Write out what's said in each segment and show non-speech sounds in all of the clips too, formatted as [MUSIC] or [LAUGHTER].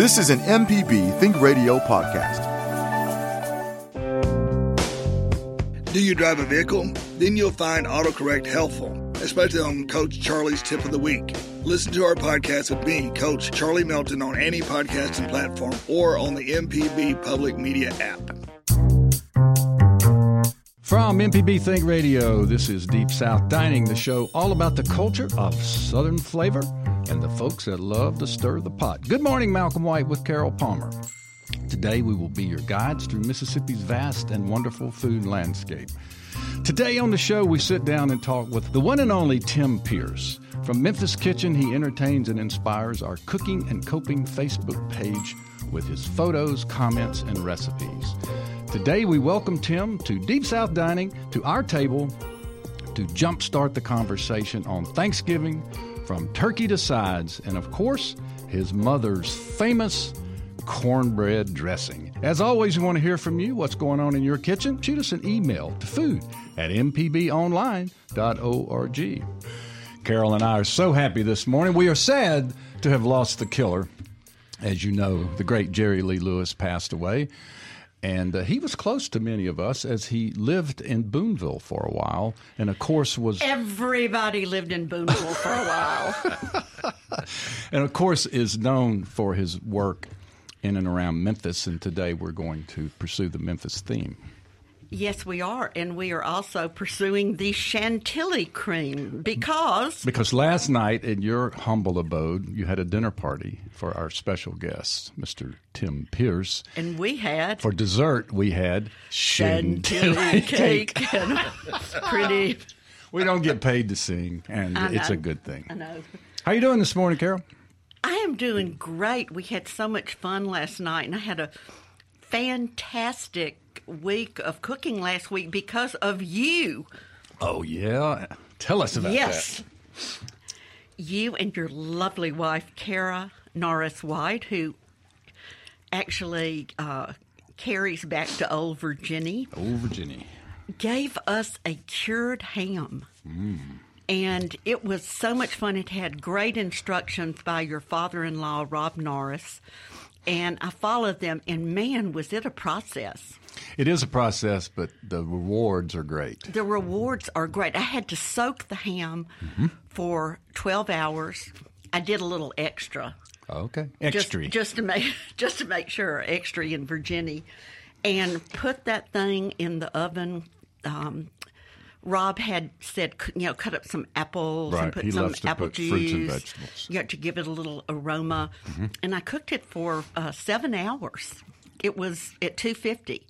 This is an MPB Think Radio podcast. Do you drive a vehicle? Then you'll find autocorrect helpful, especially on Coach Charlie's tip of the week. Listen to our podcast with me, Coach Charlie Melton, on any podcasting platform or on the MPB Public Media app. From MPB Think Radio, this is Deep South Dining, the show all about the culture of Southern flavor and the folks that love to stir the pot. Good morning, Malcolm White with Carol Palmer. Today we will be your guides through Mississippi's vast and wonderful food landscape. Today on the show, we sit down and talk with the one and only Tim Pierce. From Memphis Kitchen, he entertains and inspires our cooking and coping Facebook page with his photos, comments, and recipes. Today, we welcome Tim to Deep South Dining, to our table, to jumpstart the conversation on Thanksgiving, from turkey to sides, and of course, his mother's famous cornbread dressing. As always, we want to hear from you. What's going on in your kitchen? Shoot us an email to food at mpbonline.org. Carol and I are so happy this morning. We are sad to have lost the killer. As you know, the great Jerry Lee Lewis passed away. And uh, he was close to many of us as he lived in Booneville for a while, and of course was everybody lived in Booneville for a while, [LAUGHS] [LAUGHS] and of course is known for his work in and around Memphis. And today we're going to pursue the Memphis theme. Yes, we are, and we are also pursuing the Chantilly cream because because last night in your humble abode you had a dinner party for our special guest, Mr. Tim Pierce, and we had for dessert we had Chantilly cake. cake. [LAUGHS] and pretty. [LAUGHS] We don't get paid to sing, and it's a good thing. I know. How are you doing this morning, Carol? I am doing great. We had so much fun last night, and I had a fantastic week of cooking last week because of you. Oh, yeah? Tell us about yes. that. Yes. You and your lovely wife, Kara Norris White, who actually uh, carries back to Old Virginia. Old Virginia. Gave us a cured ham. Mm. And it was so much fun. It had great instructions by your father in law, Rob Norris. And I followed them, and man, was it a process. It is a process, but the rewards are great. The rewards are great. I had to soak the ham mm-hmm. for 12 hours. I did a little extra. Okay, extra. Just, just to make [LAUGHS] just to make sure, extra in Virginia, and put that thing in the oven. Um, Rob had said, you know, cut up some apples right. and put he some apple put juice, fruits and vegetables, you know, to give it a little aroma. Mm-hmm. And I cooked it for uh, seven hours. It was at two fifty.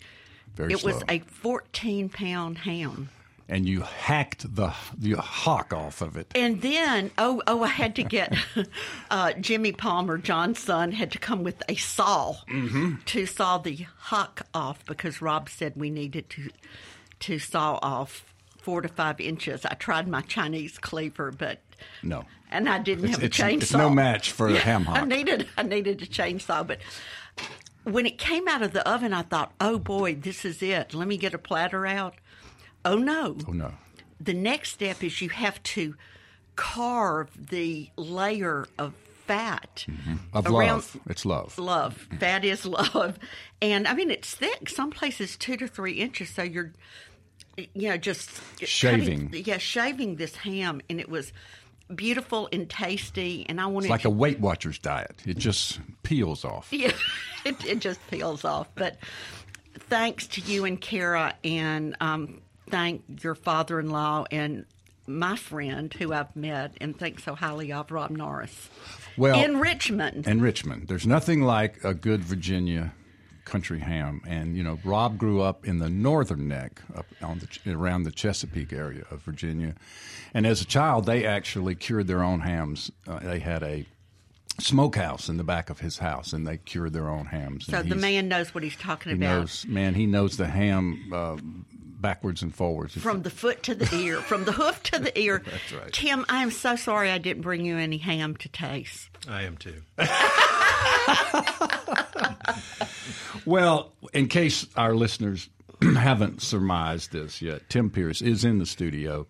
Very it slow. was a fourteen pound ham. And you hacked the the hock off of it. And then, oh, oh, I had to get [LAUGHS] uh, Jimmy Palmer, John's son, had to come with a saw mm-hmm. to saw the hock off because Rob said we needed to to saw off four to five inches. I tried my Chinese cleaver, but no, and I didn't it's, have a chainsaw. It's no match for yeah, a ham hock. I needed I needed a chainsaw, but when it came out of the oven, I thought, "Oh boy, this is it. Let me get a platter out." Oh no! Oh no! The next step is you have to carve the layer of fat mm-hmm. of around, love. It's love. Love. Fat is love, and I mean it's thick. Some places two to three inches. So you're you know, just shaving. Cutting, yeah, shaving this ham, and it was beautiful and tasty. And I wanted it's like to, a Weight Watchers diet. It just peels off. [LAUGHS] Yeah, it, it just peels off. But thanks to you and Kara, and um, thank your father-in-law and my friend who I've met and think so highly of, Rob Norris. Well, in Richmond. In Richmond, there's nothing like a good Virginia country ham. And you know, Rob grew up in the northern neck, up on the around the Chesapeake area of Virginia. And as a child, they actually cured their own hams. Uh, they had a smokehouse in the back of his house, and they cured their own hams. So the man knows what he's talking he about. Knows, man, he knows the ham. Uh, backwards and forwards. From the foot to the ear, [LAUGHS] from the hoof to the ear. That's right. Tim, I am so sorry I didn't bring you any ham to taste. I am too. [LAUGHS] [LAUGHS] well, in case our listeners [CLEARS THROAT] haven't surmised this yet, Tim Pierce is in the studio,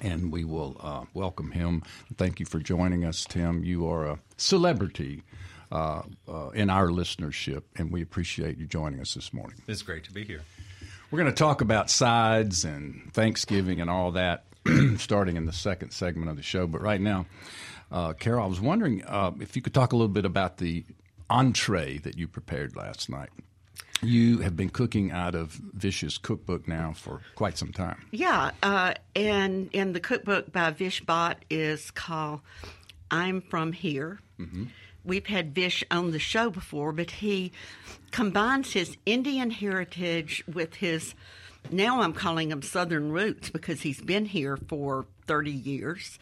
and we will uh, welcome him. Thank you for joining us, Tim. You are a celebrity uh, uh, in our listenership, and we appreciate you joining us this morning. It's great to be here. We're going to talk about sides and Thanksgiving and all that [CLEARS THROAT] starting in the second segment of the show. But right now, uh, Carol, I was wondering uh, if you could talk a little bit about the entree that you prepared last night. You have been cooking out of Vish's cookbook now for quite some time. Yeah, uh, and and the cookbook by Vish Bhatt is called "I'm From Here." Mm-hmm. We've had Vish on the show before, but he combines his Indian heritage with his now I'm calling him Southern roots because he's been here for 30 years,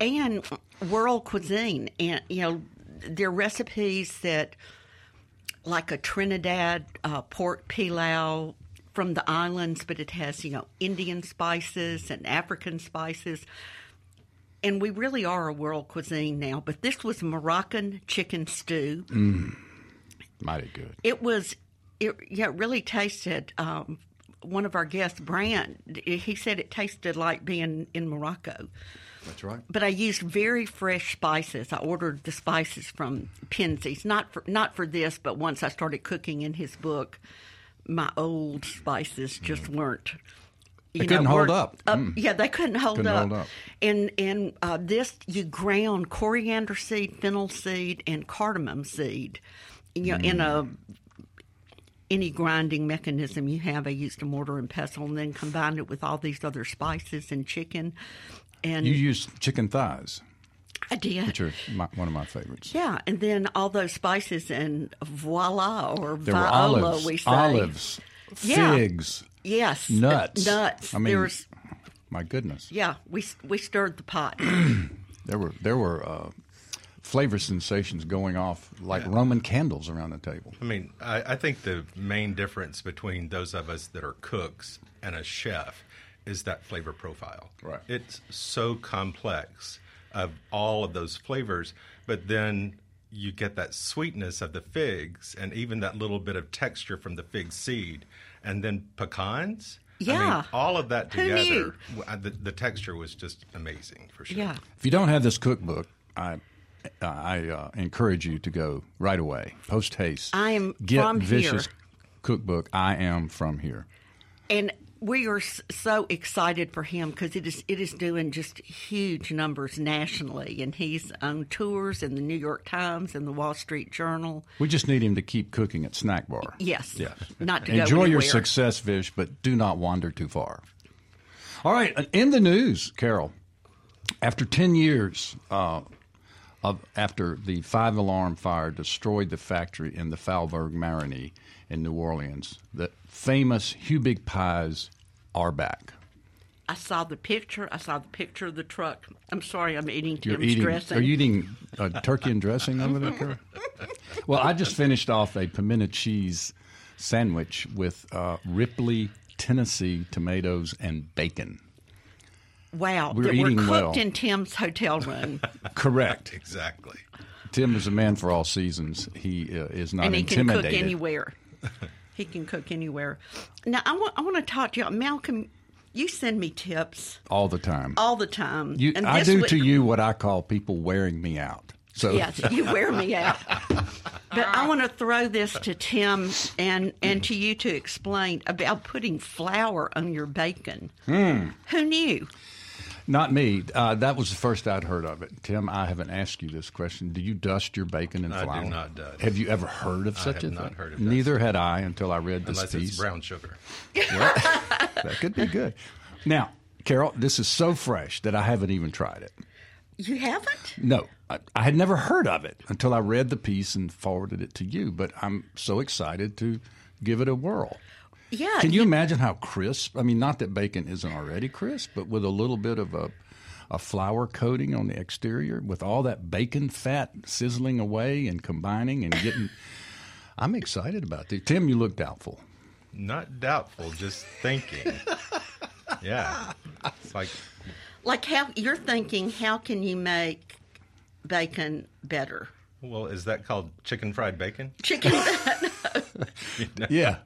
and world cuisine, and you know, there are recipes that like a Trinidad uh, pork pilau from the islands, but it has, you know, Indian spices and African spices. And we really are a world cuisine now. But this was Moroccan chicken stew. Mm, mighty good. It was, it, yeah, it really tasted. Um, one of our guests, Brant, he said it tasted like being in Morocco. That's right. But I used very fresh spices. I ordered the spices from Penzeys, not for not for this, but once I started cooking in his book, my old spices just mm. weren't. You they couldn't know, hold up. up mm. Yeah, they couldn't hold couldn't up. Hold up. And and uh, this you ground coriander seed, fennel seed, and cardamom seed. You know, mm. in a any grinding mechanism you have. I used a mortar and pestle, and then combined it with all these other spices and chicken. And you use chicken thighs. I did. Which are my, one of my favorites. Yeah, and then all those spices and voila or there viola, were olives, we say. olives, yeah. figs, yes, nuts, nuts. I mean, there was, my goodness. Yeah, we we stirred the pot. [CLEARS THROAT] there were there were uh, flavor sensations going off like yeah. Roman candles around the table. I mean, I, I think the main difference between those of us that are cooks and a chef is that flavor profile. Right. It's so complex of all of those flavors, but then you get that sweetness of the figs and even that little bit of texture from the fig seed, and then pecans. Yeah, I mean, all of that together, knew? The, the texture was just amazing for sure. Yeah. If you don't have this cookbook, I I uh, encourage you to go right away, post haste. I am Get from Vish's here. cookbook. I am from here. And we are so excited for him because it is it is doing just huge numbers nationally, and he's on tours in the New York Times and the Wall Street Journal. We just need him to keep cooking at Snack Bar. Yes, yes. Not to enjoy your success, Vish, but do not wander too far. All right, in the news, Carol. After ten years, uh, of, after the five alarm fire destroyed the factory in the Faubourg Marigny in New Orleans, the famous Hubig pies are back. I saw the picture. I saw the picture of the truck. I'm sorry, I'm eating You're Tim's eating, dressing. Are you eating uh, turkey and dressing over there? [LAUGHS] Well, I just finished off a pimento cheese sandwich with uh, Ripley, Tennessee tomatoes and bacon. Wow, We're that eating were cooked well. in Tim's hotel room, [LAUGHS] Correct. Exactly. Tim is a man for all seasons. He uh, is not and he can cook intimidated. anywhere. [LAUGHS] he can cook anywhere. Now, I want I want to talk to you, Malcolm. You send me tips all the time. all the time. You, and I do week- to you what I call people wearing me out. So [LAUGHS] Yes, you wear me out. But I want to throw this to Tim and and to you to explain about putting flour on your bacon. Hmm. Who knew? Not me. Uh, that was the first I'd heard of it. Tim, I haven't asked you this question. Do you dust your bacon in flour? I do not dust. Have you ever heard of I such have a not thing? heard of Neither had I until I read this Unless piece. it's brown sugar. [LAUGHS] That could be good. Now, Carol, this is so fresh that I haven't even tried it. You haven't? No, I, I had never heard of it until I read the piece and forwarded it to you. But I'm so excited to give it a whirl. Yeah. Can you imagine how crisp? I mean, not that bacon isn't already crisp, but with a little bit of a, a flour coating on the exterior, with all that bacon fat sizzling away and combining and getting. [LAUGHS] I'm excited about this. Tim, you look doubtful. Not doubtful, just thinking. [LAUGHS] yeah. It's like like how you're thinking? How can you make bacon better? Well, is that called chicken fried bacon? Chicken. [LAUGHS] Yeah.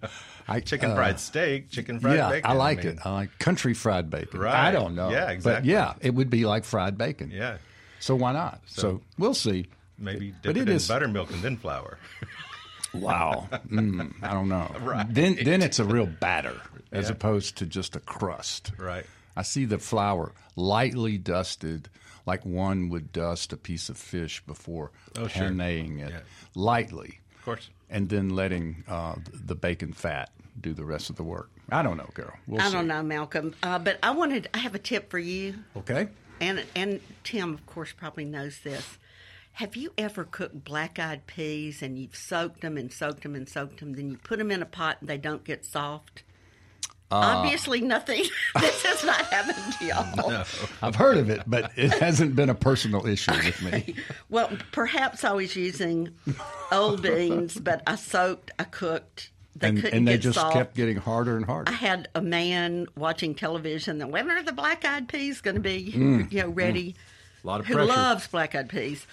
I, Chicken uh, fried steak, chicken fried yeah, bacon. I like mean, it. I like country fried bacon. Right. I don't know. Yeah, exactly. But yeah, it would be like fried bacon. Yeah. So why not? So, we'll see. maybe But dip it it, in is- buttermilk and then flour. [LAUGHS] Wow. Mm, I don't know. [LAUGHS] Right. Then then it's a real batter [LAUGHS] as Yeah. opposed to just a crust. Right. I see the flour lightly dusted, like one would dust a piece of fish before Oh, sure. it, Yeah. lightly, Of course. And then letting uh, the bacon fat do the rest of the work. I don't know, Carol. We'll I see. don't know, Malcolm, uh, but I wanted. I have a tip for you, Okay. and and Tim, of course, probably knows this. Have you ever cooked black-eyed peas and you've soaked them and soaked them and soaked them, then you put them in a pot and they don't get soft? Obviously, nothing. [LAUGHS] this has not happened to y'all. I've heard of it, but it hasn't been a personal issue with me. [LAUGHS] Well, perhaps I was using old beans, but I soaked, I cooked. They and couldn't and they get just soft. kept getting harder and harder. I had a man watching television. That when are the black eyed peas going to be, Mm. you know, ready? A lot of who pressure. loves black eyed peas?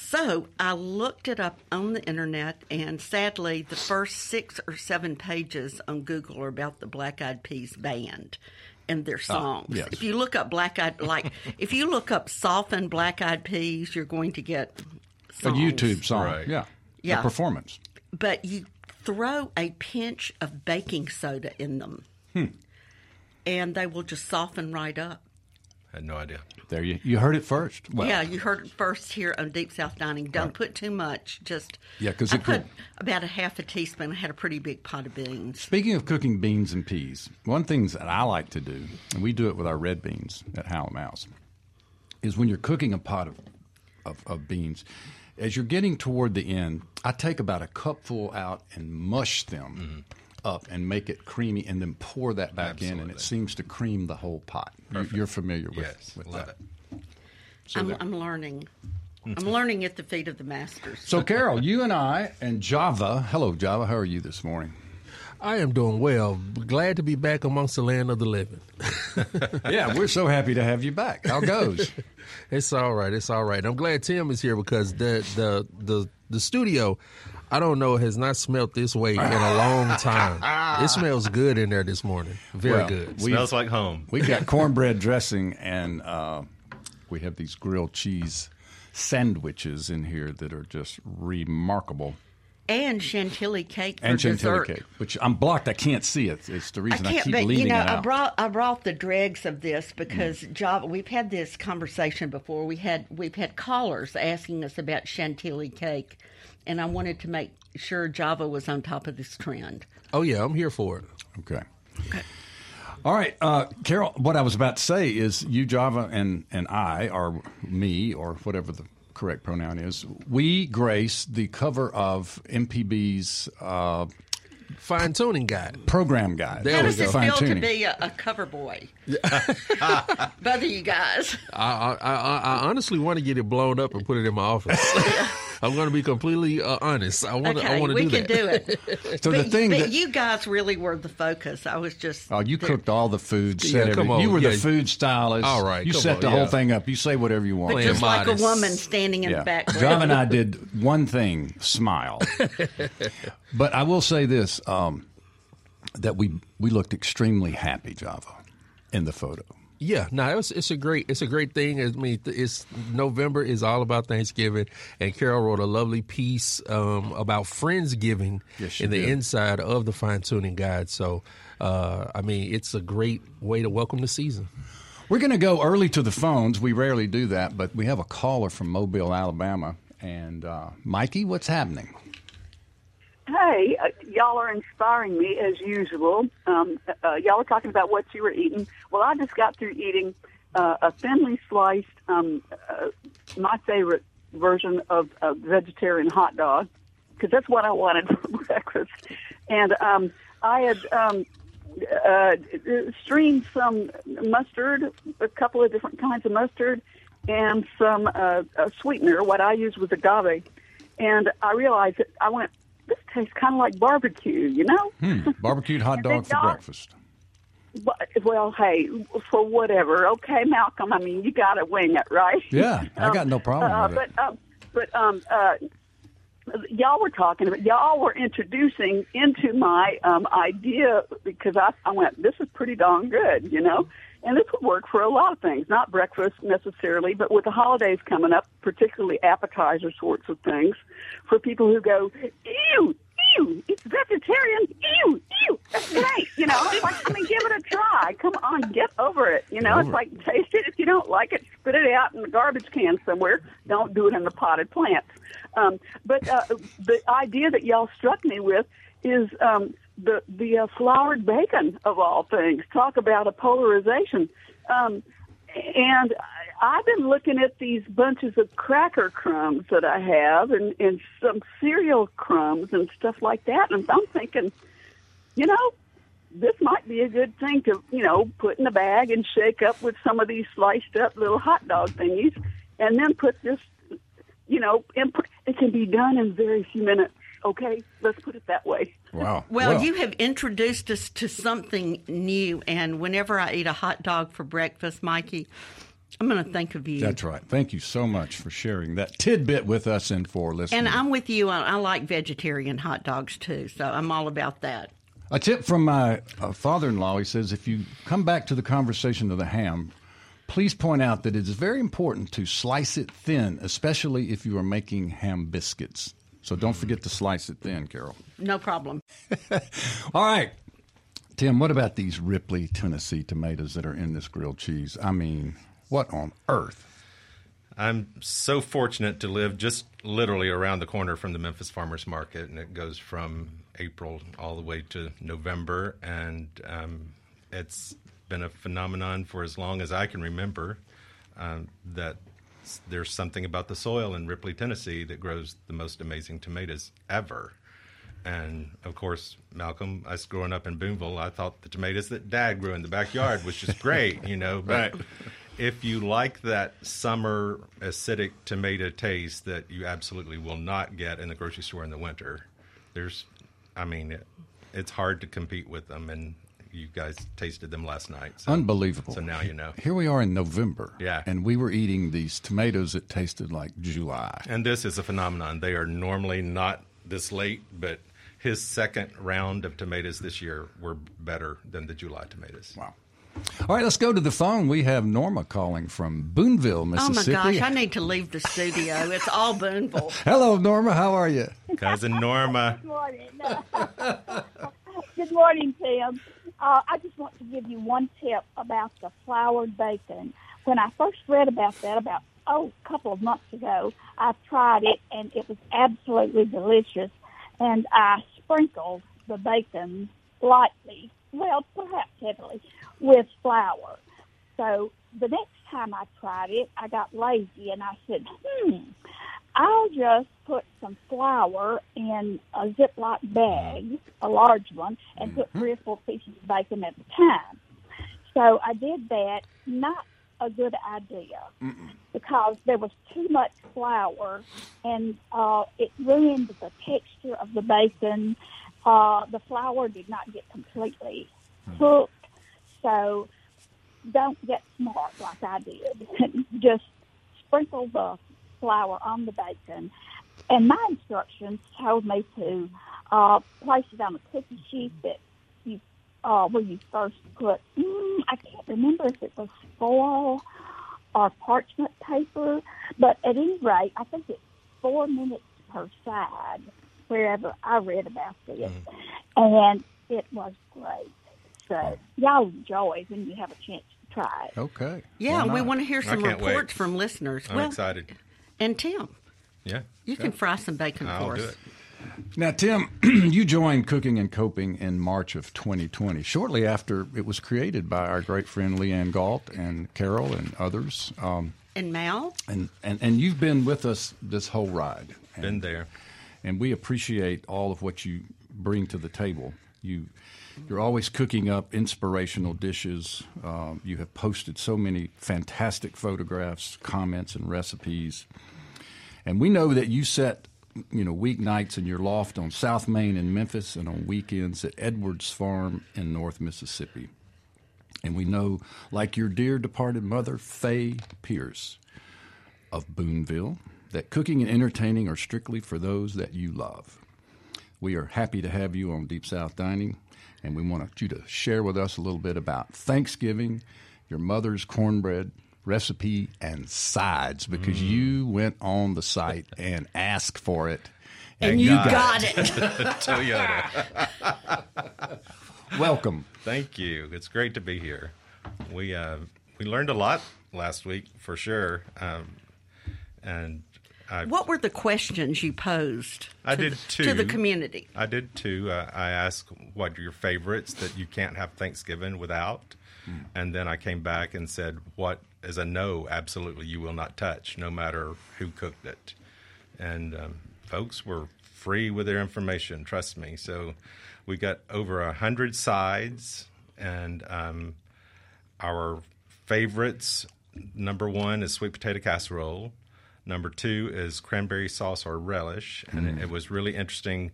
So I looked it up on the internet, and sadly, the first six or seven pages on Google are about the Black Eyed Peas band and their songs. Ah, yes. If you look up black eyed, like [LAUGHS] if you look up softened black eyed peas, you're going to get a. YouTube song. Right. Yeah. Yeah. A performance. But you throw a pinch of baking soda in them, Hmm. and they will just soften right up. Had no idea. There you you heard it first. Well, yeah, you heard it first here on Deep South Dining. Don't put too much. Just Yeah, 'cause I it put could- about a half a teaspoon. I had a pretty big pot of beans. Speaking of cooking beans and peas, one thing that I like to do, and we do it with our red beans at Hal & Mal's, is when you're cooking a pot of, of, of beans, as you're getting toward the end, I take about a cupful out and mush them mm-hmm. Up and make it creamy, and then pour that back in, and it seems to cream the whole pot. You- You're familiar with, Yes, with love that. it. So I'm, there. I'm learning. I'm learning at the feet of the masters. So, Carol, you and I and Java. Hello, Java. How are you this morning? I am doing well. Glad to be back amongst the land of the living. [LAUGHS] yeah, we're so happy to have you back. How goes? [LAUGHS] It's all right. It's all right. I'm glad Tim is here because the the the the studio, I don't know, it has not smelt this way in a long time. [LAUGHS] it smells good in there this morning. Very Well, good. we- Smells like home. We got [LAUGHS] cornbread dressing, and uh, we have these grilled cheese sandwiches in here that are just remarkable. and chantilly cake for And chantilly dessert. cake, which I'm blocked. I can't see it. It's the reason I, can't, keep but leaving you know, it I out. brought I brought the dregs of this because Mm. Java. We've had this conversation before. We had we've had callers asking us about chantilly cake, and I wanted to make sure Java was on top of this trend. oh yeah, I'm here for it. okay. All right, uh, Carol. What I was about to say is, you, Java, and and I, or me, or whatever the correct pronoun is, we grace the cover of MPB's uh, Fine tuning guide. program guide. There How we does go. it Fine feel to be a, a cover boy? Both of you guys. [LAUGHS] I, I, I, I honestly want to get it blown up and put it in my office. [LAUGHS] I'm going to be completely uh, honest. I want to. Okay, I want to we can do it. [LAUGHS] So but, the thing but that you guys really were the focus. I was just. Oh, you cooked all the food. Yeah, come on, You were yeah. the food stylist. All right, You set on, the yeah. whole thing up. You say whatever you want. but playing just like a woman standing in the back. Java and I [LAUGHS] did one thing: smile. [LAUGHS] but I will say this: um, that we we looked extremely happy, Java, in the photo. Yeah, no, it's it's a great it's a great thing. I mean, it's November is all about Thanksgiving, and Carol wrote a lovely piece um, about friendsgiving Yes, in the did. inside of the fine tuning guide. So, uh, I mean, it's a great way to welcome the season. We're going to go early to the phones. We rarely do that, but we have a caller from Mobile, Alabama. And uh, Mikey, what's happening? Hey, uh, y'all are inspiring me as usual. Um, uh, y'all are talking about what you were eating. Well, I just got through eating uh, a thinly sliced, um, uh, my favorite version of a vegetarian hot dog, because that's what I wanted [LAUGHS] for breakfast. And um, I had um, uh, streamed some mustard, a couple of different kinds of mustard, and some uh, a sweetener. What I used was agave. And I realized that I went, this tastes kind of like barbecue, you know? Hmm, barbecued hot [LAUGHS] dog for y'all- breakfast. Well, hey, for whatever. Okay, Malcolm. I mean, you got to wing it, right? Yeah, I [LAUGHS] got no problem uh, with it. But, um, but um, uh, y'all were talking about y'all were introducing into my um, idea because I, I went, this is pretty darn good, you know. And this would work for a lot of things, not breakfast necessarily, but with the holidays coming up, particularly appetizer sorts of things, for people who go, ew, ew, it's vegetarian, ew, ew, that's great. You know, it's like, I mean, give it a try. Come on, get over it. You know, it's like taste it. If you don't like it, spit it out in the garbage can somewhere. Don't do it in the potted plants. Um, but uh, the idea that y'all struck me with is um, the the uh, floured bacon of all things. Talk about a polarization. Um, and I've been looking at these bunches of cracker crumbs that I have, and, and some cereal crumbs and stuff like that. And I'm thinking, you know, this might be a good thing to, you know, put in a bag and shake up with some of these sliced up little hot dog thingies, and then put this, you know, imp- it can be done in very few minutes. Okay, let's put it that way. Wow. Well, you have introduced us to something new, and whenever I eat a hot dog for breakfast, Mikey, I'm going to think of you. That's right. Thank you so much for sharing that tidbit with us and for listening. And I'm with you. I, I like vegetarian hot dogs too, so I'm all about that. A tip from my uh, father in law he says if you come back to the conversation of the ham, please point out that it is very important to slice it thin, especially if you are making ham biscuits. So don't forget to slice it thin, Carol. No problem. [LAUGHS] All right. Tim, what about these Ripley, Tennessee tomatoes that are in this grilled cheese? I mean, what on earth? I'm so fortunate to live just literally around the corner from the Memphis Farmers Market, and it goes from April all the way to November, and um, it's been a phenomenon for as long as I can remember. Um, that there's something about the soil in Ripley, Tennessee, that grows the most amazing tomatoes ever. And of course, Malcolm, us growing up in Booneville, I thought the tomatoes that Dad grew in the backyard was just great, you know. But Right. if you like that summer acidic tomato taste that you absolutely will not get in the grocery store in the winter, there's, I mean, it, it's hard to compete with them. And you guys tasted them last night. So, Unbelievable. So now you know. Here we are in November. Yeah. And we were eating these tomatoes that tasted like July. And this is a phenomenon. They are normally not this late, but his second round of tomatoes this year were better than the July tomatoes. Wow. All right, let's go to the phone. We have Norma calling from Booneville, Mississippi. Oh my gosh, I need to leave the studio. It's all Booneville. [LAUGHS] Hello, Norma. How are you? Cousin Norma. Good morning. [LAUGHS] [LAUGHS] Good morning, Tim. Uh, I just want to give you one tip about the floured bacon. When I first read about that, about oh, a couple of months ago, I tried it and it was absolutely delicious. And I sprinkled the bacon lightly, well, perhaps heavily, with flour. So the next time I tried it, I got lazy and I said, hmm, I'll just put some flour in a Ziploc bag, a large one, and put three or four pieces of bacon at a time. So I did that. Not a good idea because there was too much flour and uh, it ruined the texture of the bacon. Uh, the flour did not get completely cooked. So don't get smart like I did. [LAUGHS] Just sprinkle the flour on the bacon. And my instructions told me to uh, place it on a cookie sheet that you uh, where you first put. Mm, I can't remember if it was foil or parchment paper, but at any rate, I think it's four minutes per side. Wherever I read about this, and it was great. So y'all enjoy when you have a chance to try it. Okay. Yeah, we want to hear some can't wait. reports from listeners. I'm well, excited. And Tim, Yeah. you can fry some bacon I'll for do us. it. Now, Tim, [CLEARS THROAT] you joined Cooking and Coping in March of 2020, shortly after it was created by our great friend Leanne Galt and Carol and others. Um, And Mal, and, and, and you've been with us this whole ride. And, Been there. and we appreciate all of what you bring to the table. You, you're always cooking up inspirational dishes. Um, you have posted so many fantastic photographs, comments, and recipes. And we know that you set, you know, weeknights in your loft on South Main in Memphis and on weekends at Edwards Farm in North Mississippi. And we know, like your dear departed mother, Faye Pierce of Booneville, that cooking and entertaining are strictly for those that you love. We are happy to have you on Deep South Dining, and we want you to share with us a little bit about Thanksgiving your mother's cornbread recipe and sides because Mm. you went on the site and asked for it. And you got got it. [LAUGHS] [LAUGHS] Toyota. Welcome. Thank you. It's great to be here. We uh, we learned a lot last week for sure, um, and I what were the questions you posed I to, did the- to the community? I did too. Uh, I asked what are your favorites that you can't have Thanksgiving without, and then I came back and said what is a no, absolutely you will not touch, no matter who cooked it, and um, folks were free with their information. Trust me. So we got over a hundred sides, and um, our favorites number one is sweet potato casserole. Number two is cranberry sauce or relish, and it, it was really interesting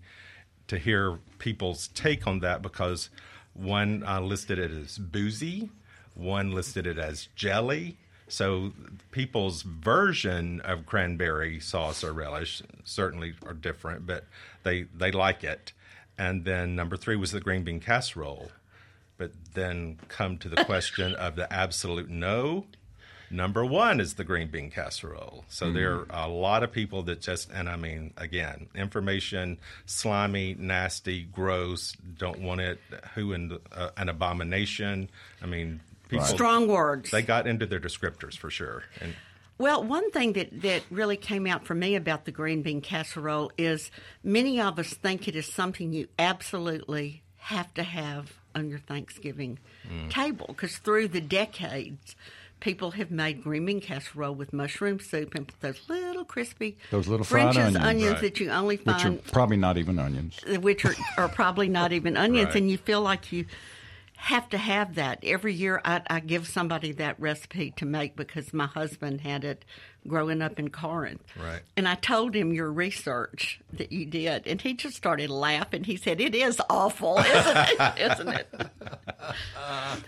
to hear people's take on that because one uh, listed it as boozy, one listed it as jelly. So people's version of cranberry sauce or relish certainly are different, but they they like it. And then number three was the green bean casserole. But then come to the question of the absolute no. Number one is the green bean casserole. So there are a lot of people that just, and I mean, again, information, slimy, nasty, gross, don't want it, who in the, uh, an abomination. I mean, people, Strong words. they got into their descriptors for sure. And Well, one thing that, that really came out for me about the green bean casserole is many of us think it is something you absolutely have to have on your Thanksgiving Mm. table because through the decades, people have made green bean casserole with mushroom soup and those little crispy Those little fried onions. onions Right. that you only find, Which are find probably not even onions. which are, are probably not even [LAUGHS] onions, Right. and you feel like you have to have that every year. I, I give somebody that recipe to make because my husband had it growing up in Corinth. Right. And I told him your research that you did, and he just started laughing. He said, "It is awful, isn't it? [LAUGHS] Isn't it?"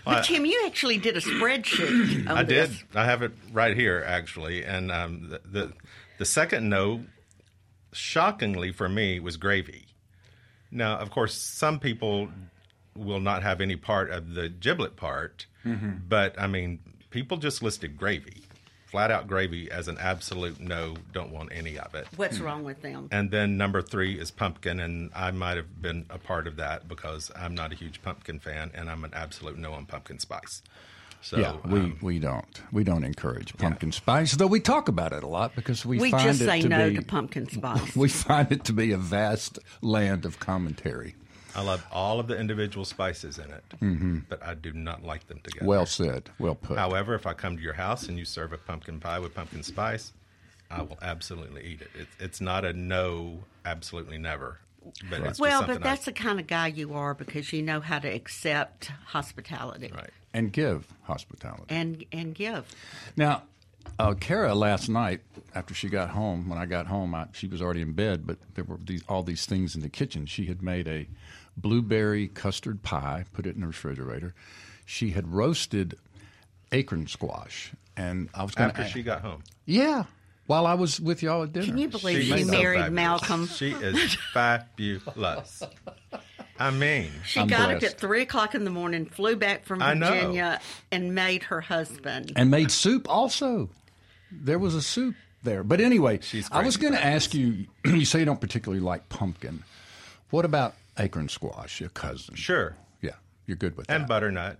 but Tim, you actually did a spreadsheet. On [CLEARS THROAT] I did. I have it right here, actually. And um, the, the the second no, shockingly for me, was gravy. Now, of course, some people will not have any part of the giblet part, but I mean, people just listed gravy, flat out gravy, as an absolute no. Don't want any of it. What's wrong with them? And then number three is pumpkin, and I might have been a part of that because I'm not a huge pumpkin fan, and I'm an absolute no on pumpkin spice. So yeah, we, um, we don't we don't encourage pumpkin spice, though we talk about it a lot because we, We find just it say to no be, to pumpkin spice. [LAUGHS] We find it to be a vast land of commentary. I love all of the individual spices in it, mm-hmm. but I do not like them together. Well said, well put. however, if I come to your house and you serve a pumpkin pie with pumpkin spice, I will absolutely eat it. It's, it's not a no, absolutely never. But it's Well, something but I- that's the kind of guy you are because you know how to accept hospitality right. and give hospitality. and and give. Now, uh, Kara last night after she got home, when I got home, I, she was already in bed, but there were these, all these things in the kitchen. She had made a blueberry custard pie, put it in the refrigerator. She had roasted acorn squash, and I was going After to she got home. yeah, while I was with y'all at dinner. Can you believe she, is so married fabulous. Malcolm? She is fabulous. [LAUGHS] I mean, She I'm got up at three o'clock in the morning, flew back from Virginia, and made her husband. and made soup also. There was a soup there. But anyway, She's I was going to ask you [CLEARS THROAT] you say you don't particularly like pumpkin. What about acorn squash, your cousin? sure. Yeah, you're good with And that. And butternut.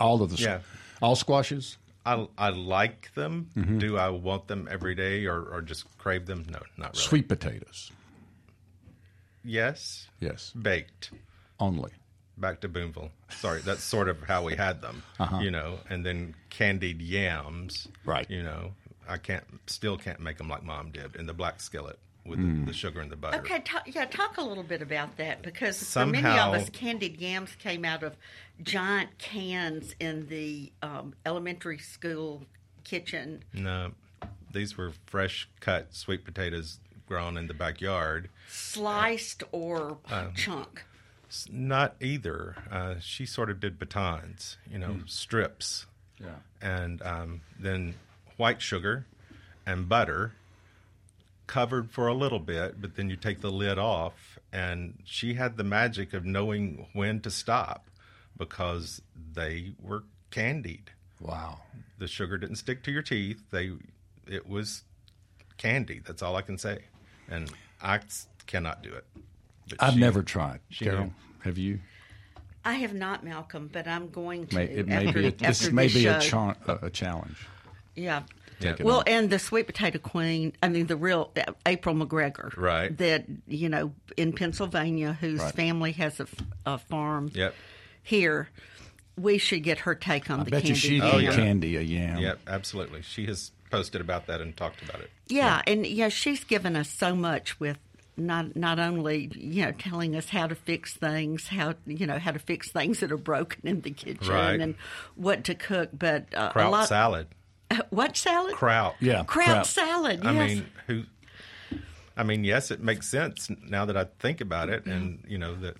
all of the Yeah. all squashes? I, I like them. Mm-hmm. Do I want them every day or, or just crave them? No, not really. Sweet potatoes. Yes. Yes, Baked. only. Back to Booneville. Sorry, that's sort of how we had them. You know, and then candied yams. Uh-huh. Right. You know, I can't, still can't make them like mom did in the black skillet with Mm. the, the sugar and the butter. Okay, talk, yeah, talk a little bit about that because for many of us, candied yams came out of giant cans in the um, elementary school kitchen. No, these were fresh cut sweet potatoes grown in the backyard. Sliced or Um, chunk. Not either. Uh, she sort of did batons, you know, strips. Yeah. And um, then white sugar and butter covered for a little bit, but then you take the lid off. And she had the magic of knowing when to stop because they were candied. Wow. The sugar didn't stick to your teeth. They, it was candy. That's all I can say, and I cannot do it. But I've she- never tried. Carol, knew. have you? I have not, Malcolm, but I'm going to. May, it may after, be a, this may be a, cha- a, a challenge. Yeah. Take it Well, and the sweet potato queen, I mean, the real uh, April McGregor. Right. That, you know, in Pennsylvania, whose Right. family has a, a farm Yep. here. We should get her take on I the bet you candy. she'd yam. Oh, eat yeah. candy a yam. Yep, absolutely. She has posted about that and talked about it. Yeah, and yeah, she's given us so much with not not only you know telling us how to fix things, how you know how to fix things that are broken in the kitchen, Right. and what to cook, but uh, a lot. salad. [LAUGHS] What salad? Kraut. Yeah, Kraut, kraut. salad. I mean, who? I mean, yes, it makes sense now that I think about it, and you know the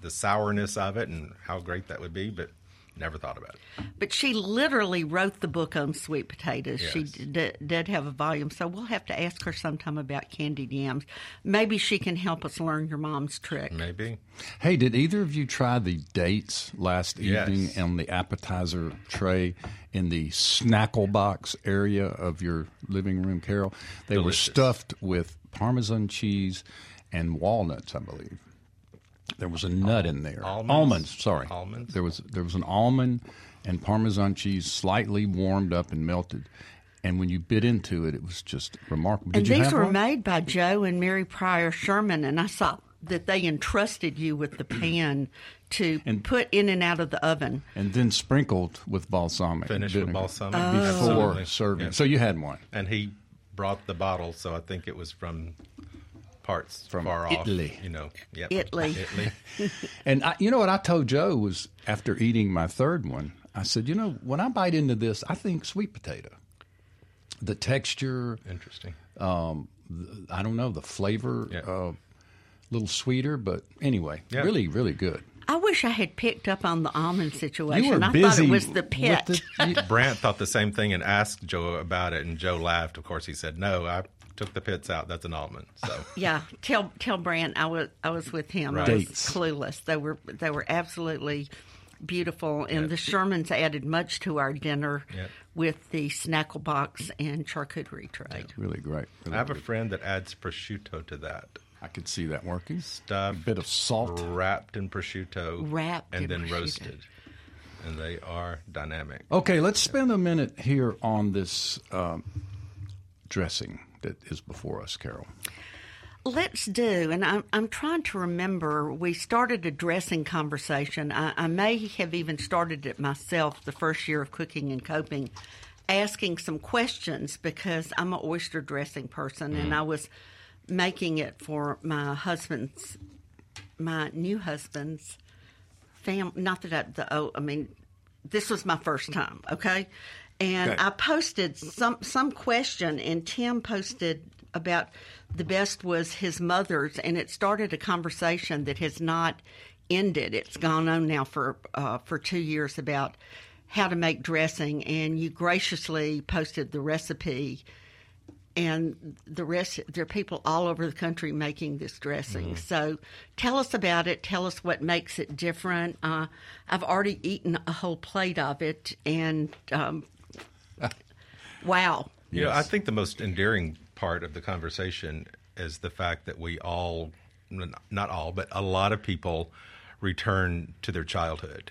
the sourness of it and how great that would be, but never thought about it. But she literally wrote the book on sweet potatoes. She d- did have a volume, so we'll have to ask her sometime about candied yams. Maybe she can help us learn your mom's trick. Maybe. Hey, did either of you try the dates last Yes. evening on the appetizer tray in the snackle box area of your living room, Carol? They Delicious. were stuffed with Parmesan cheese and walnuts, I believe. There was a nut in there. Almonds? sorry. Almonds? There was there was an almond and Parmesan cheese slightly warmed up and melted. And when you bit into it, it was just remarkable. Did and you these have were one? made by Joe and Mary Pryor Sherman, and I saw that they entrusted you with the pan to and, put in and out of the oven. and then sprinkled with balsamic Finished with vinegar balsamic. Oh. before Absolutely. serving. Yeah. So you had one. And he brought the bottle, so I think it was from parts From far Italy. off. You know, yep. Italy. [LAUGHS] Italy. [LAUGHS] And I, you know what I told Joe was after eating my third one, I said, you know, when I bite into this, I think sweet potato. The texture, Interesting. I don't know, the flavor, Yeah. uh, a little sweeter, but anyway, Yeah. really, really good. I wish I had picked up on the almond situation. You were I busy thought it was the with pit. the- [LAUGHS] you- Brant thought the same thing and asked Joe about it, and Joe laughed. Of course, he said, "No, I took the pits out. That's an almond." So [LAUGHS] yeah, tell tell Brant I was I was with him. Right. I was Dates. clueless. They were they were absolutely beautiful, and the Shermans added much to our dinner Yep. with the snackle box and charcuterie tray. really great. Really I have a friend that adds prosciutto to that. I could see that working. Stuff, a bit of salt. wrapped in prosciutto, Wrapped and in then prosciutto. roasted, and they are dynamic. Okay, let's spend a minute here on this um, dressing that is before us, Carol. Let's do, and I'm, I'm trying to remember. We started a dressing conversation. I, I may have even started it myself the first year of cooking and coping, asking some questions because I'm an oyster dressing person, and mm-hmm. I was making it for my husband's, my new husband's fam. Not that I, the oh, I mean, this was my first time. Okay, and Okay. I posted some some question, and Tim posted about the best was his mother's, and it started a conversation that has not ended. It's gone on now for uh, for two years about how to make dressing, and you graciously posted the recipe and the rest there are people all over the country making this dressing so tell us about it tell us what makes it different uh, i've already eaten a whole plate of it and um, wow You know, I think the most endearing part of the conversation is the fact that we all, not all, but a lot of people return to their childhood.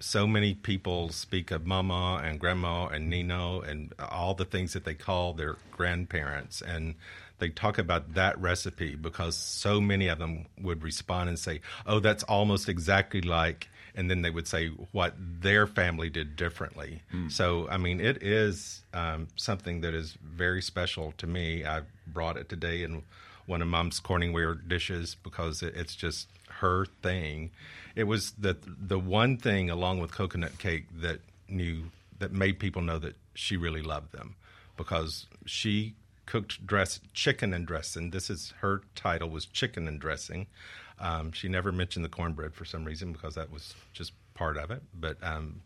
So many people speak of mama and grandma and Nino and all the things that they call their grandparents. And they talk about that recipe because so many of them would respond and say, oh, that's almost exactly like and then they would say what their family did differently. So, I mean, it is um, something that is very special to me. I brought it today in one of Mom's Corningware dishes because it, it's just her thing. It was the the one thing along with coconut cake that knew that made people know that she really loved them because she cooked dress chicken and dressing. This is her title was chicken and dressing. Um, she never mentioned the cornbread for some reason because that was just part of it. But um,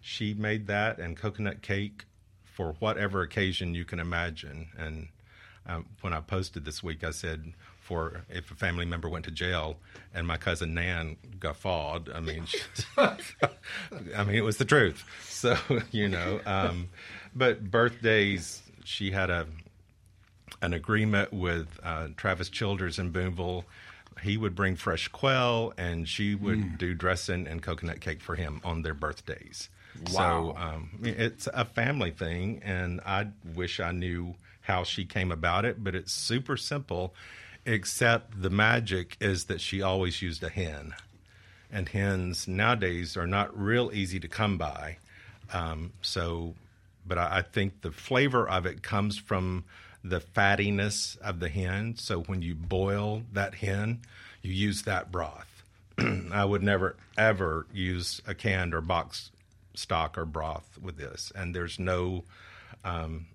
she made that and coconut cake for whatever occasion you can imagine. And um, when I posted this week, I said, for if a family member went to jail, and my cousin Nan guffawed. I mean, she, [LAUGHS] I mean it was the truth. So [LAUGHS] you know, um, but birthdays, she had a an agreement with uh, Travis Childers in Booneville. He would bring fresh quail, and she would Mm. do dressing and coconut cake for him on their birthdays. Wow. So um, it's a family thing, and I wish I knew how she came about it, but it's super simple. Except the magic is that she always used a hen, and hens nowadays are not real easy to come by. Um, so, but I, I think the flavor of it comes from the fattiness of the hen. So when you boil that hen, you use that broth. [CLEARS THROAT] I would never ever use a canned or box stock or broth with this, and there's no um,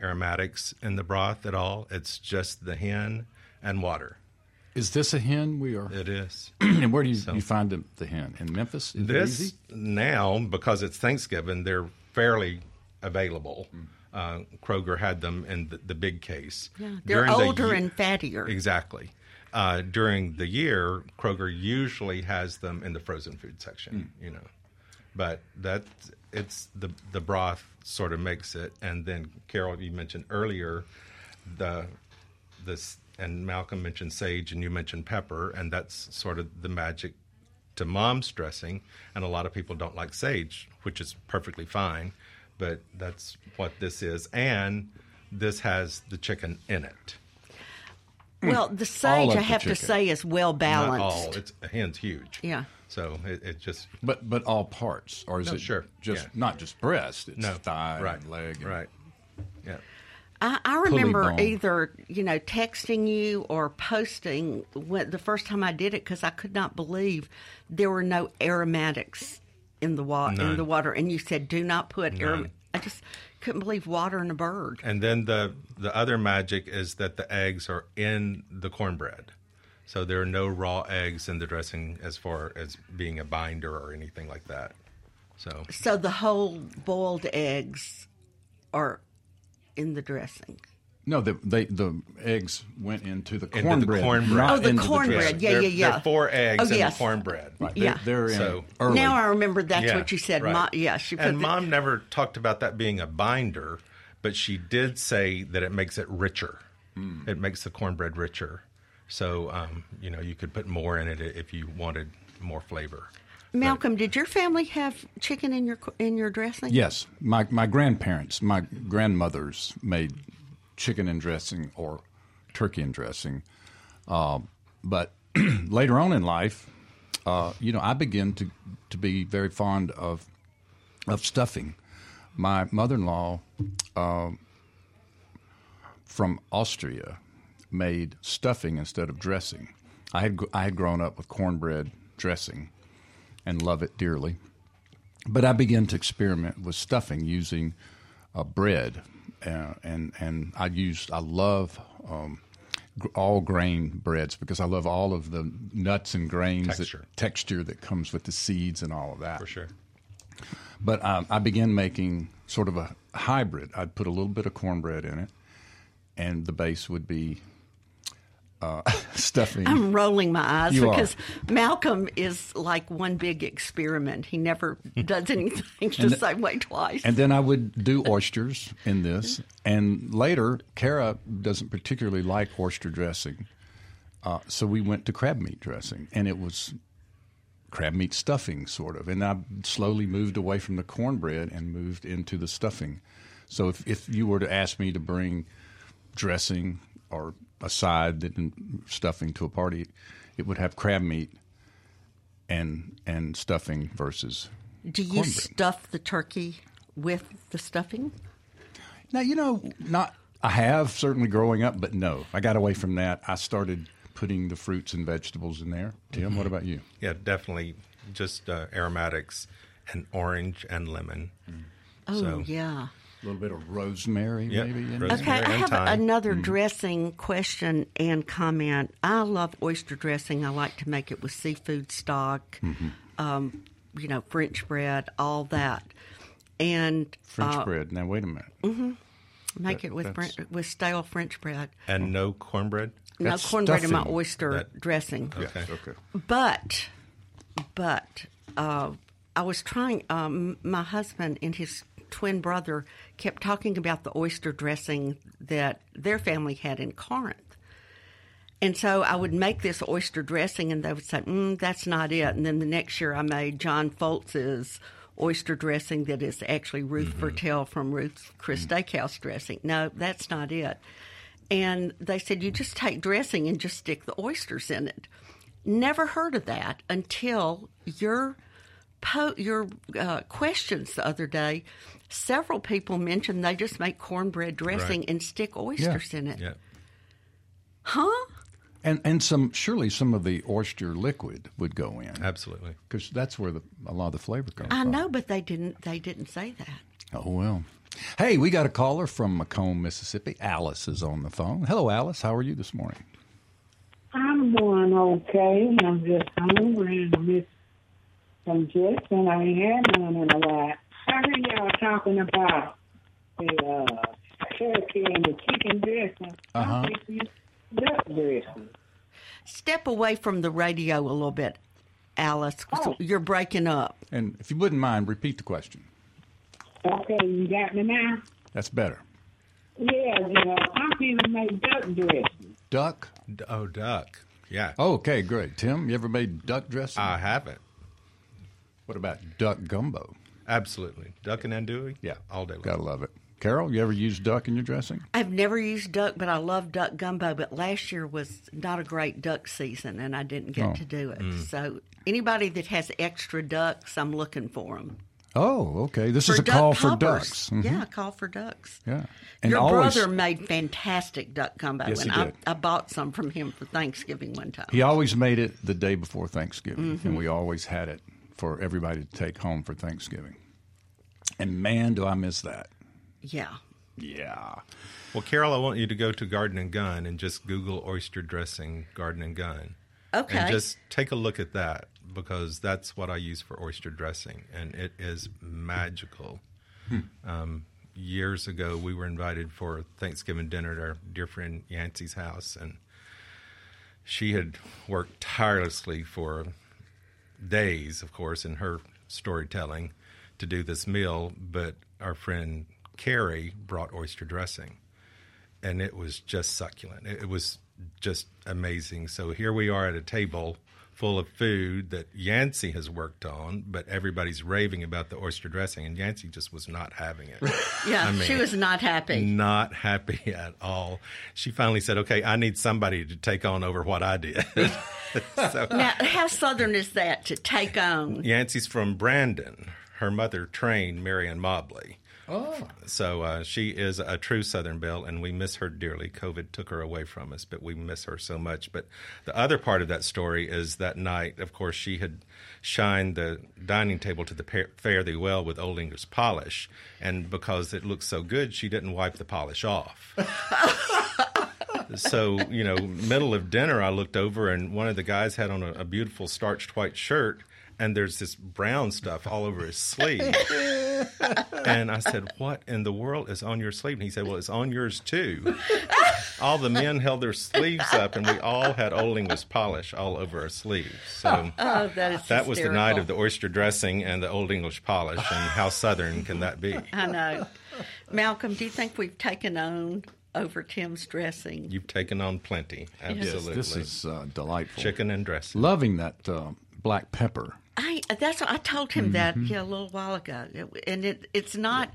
aromatics in the broth at all. It's just the hen and water. Is this a hen? We are. It is. [CLEARS THROAT] and where do you, you find the, the hen in Memphis? Is this now because it's Thanksgiving, they're fairly available. Uh, Kroger had them in the, the big case. Yeah, they're During the older ye- and fattier. Exactly. Uh, during the year, Kroger usually has them in the frozen food section. You know, but that it's the the broth sort of makes it. And then Carol, you mentioned earlier the this and Malcolm mentioned sage and you mentioned pepper, and that's sort of the magic to mom's dressing. And a lot of people don't like sage, which is perfectly fine, but that's what this is. And this has the chicken in it. Hmm. Well, the sage, I the have to say, is well Not balanced. all. It's a hen's huge. Yeah. So it, it just But but all parts, or is No, it sure, just yeah. not just breast? It's no thigh, right, and leg, and- right. Yeah. I, I remember either you know texting you or posting when, the first time I did it because I could not believe there were no aromatics in the water. In the water, and you said do not put. None. I just couldn't believe water in a bird. And then the the other magic is that the eggs are in the cornbread. So there are no raw eggs in the dressing as far as being a binder or anything like that. So So the whole boiled eggs are in the dressing. No, the they, the eggs went into the the cornbread. cornbread. Oh, the cornbread. dressing. Yeah, yeah, yeah. There are four eggs Oh, in yes. the cornbread. Right, Yeah. they're, they're in So- early. Now I remember that's Yeah, what you said. right. Mo- yeah, she put and the- mom never talked about that being a binder, but she did say that it makes it richer. Hmm. It makes the cornbread richer. So um, you know you could put more in it if you wanted more flavor. Malcolm, did your family have chicken in your in your dressing? Yes, my my grandparents, my grandmothers made chicken and dressing or turkey and dressing, uh, but [CLEARS THROAT] later on in life, uh, you know, I began to to be very fond of of stuffing. My mother in law from Austria made stuffing instead of dressing. I had I had grown up with cornbread dressing and love it dearly. But I began to experiment with stuffing using uh, bread, uh, and and I used I love um, all grain breads because I love all of the nuts and grains Texture. that texture that comes with the seeds and all of that. For sure. But um, I began making sort of a hybrid. I'd put a little bit of cornbread in it, and the base would be uh, [LAUGHS] stuffing. I'm rolling my eyes You are. because Malcolm is like one big experiment. He never [LAUGHS] does anything the same way twice. And then I would do oysters in this. And later, Kara doesn't particularly like oyster dressing. Uh, so we went to crab meat dressing. And it was crab meat stuffing, sort of. And I slowly moved away from the cornbread and moved into the stuffing. So if, if you were to ask me to bring dressing or a side that stuffing to a party, it would have crab meat and and stuffing versus Do you cornbread. stuff the turkey with the stuffing? Now you know, not I have certainly growing up, but no, I got away from that. I started putting the fruits and vegetables in there. Tim, what about you? Yeah, definitely. Just uh, aromatics and orange and lemon. Oh, So- yeah. A little bit of rosemary, Yeah, maybe. in rosemary. there? Okay, I have thyme. another dressing question and comment. I love oyster dressing. I like to make it with seafood stock, um, you know, French bread, all that, and French uh, bread. Now wait a minute. make it with that's- with stale French bread. And no cornbread? no That's cornbread in my oyster That- dressing. Okay. Okay. But, but uh, I was trying. Um, my husband and his twin brother kept talking about the oyster dressing that their family had in Corinth. And so I would make this oyster dressing, and they would say, mm, "That's not it." And then the next year, I made John Foltz's oyster dressing that is actually Ruth Fertel from Ruth's Chris Steakhouse dressing. No, that's not it. And they said, "You just take dressing and just stick the oysters in it." Never heard of that until your po- your uh, questions the other day. Several people mentioned they just make cornbread dressing Right. and stick oysters in it. Yeah. Huh? And and some surely some of the oyster liquid would go in Absolutely. because that's where the, a lot of the flavor comes I from. know, but they didn't. They didn't say that. Oh well. Hey, we got a caller from McComb, Mississippi. Alice is on the phone. Hello, Alice. How are you this morning? I'm doing okay. I'm just hungry and I miss some chips and I ain't had none in a while. I hear y'all talking about the uh, turkey and the chicken dressing. Uh-huh. I think you duck dressing. Step away from the radio a little bit, Alice. 'cause You're breaking up. And if you wouldn't mind, repeat the question. Okay, you got me now? That's better. Yeah, yeah. I'm gonna make duck dressing. Duck. Oh, duck. Yeah. Oh, okay, great. Tim, you ever made duck dressing? I haven't. What about duck gumbo? Absolutely. Duck and andouille? Yeah, All day long. Gotta love it. Carol, you ever used duck in your dressing? I've never used duck, but I love duck gumbo. But last year was not a great duck season, and I didn't get Oh. to do it. So anybody that has extra ducks, I'm looking for them. Oh, okay. This is a call duck for poppers. ducks. Mhm. Yeah, call for ducks. Yeah. And Your always, brother made fantastic duck gumbo, Yes, and he I, did. I bought some from him for Thanksgiving one time. he always made it the day before Thanksgiving, Mm-hmm. and we always had it for everybody to take home for Thanksgiving. And man, do I miss that. Yeah. Yeah. Well, Carol, I want you to go to Garden and Gun and just Google oyster dressing Garden and Gun. Okay. And just take a look at that because that's what I use for oyster dressing, and it is magical. Um, years ago, we were invited for Thanksgiving dinner at our dear friend Yancey's house, and she had worked tirelessly for days, of course, in her storytelling to do this meal. But our friend Carrie brought oyster dressing, and it was just succulent. It, was just amazing. So here we are at a table full of food that Yancey has worked on, but everybody's raving about the oyster dressing, and Yancey just was not having it. [LAUGHS] Yeah, I mean, she was not happy. not happy [LAUGHS] at all. She finally said, "Okay, I need somebody to take on over what I did." [LAUGHS] so Now, how southern is that to take on? Yancey's from Brandon. Her mother trained Marion Mobley. Oh. So uh, she is a true Southern Belle, and we miss her dearly. COVID took her away from us, but we miss her so much. But the other part of that story is that night, of course, she had shined the dining table to the pa- fare thee well with Old English polish, and because it looked so good, she didn't wipe the polish off. so you know, middle of dinner, I looked over, and one of the guys had on a, a beautiful starched white shirt. And there's this brown stuff all over his sleeve. [LAUGHS] And I said, What in the world is on your sleeve? And he said, Well, it's on yours too. all the men held their sleeves up, and we all had Old English polish all over our sleeves. So [LAUGHS] Oh, that is that was the night of the oyster dressing and the Old English polish. And how southern can that be? I know. Malcolm, do you think we've taken on over Tim's dressing? You've taken on plenty. Absolutely. This is uh, delightful. chicken and dressing. Loving that uh, black pepper. I that's what I told him that Mm-hmm. yeah a little while ago, and it it's not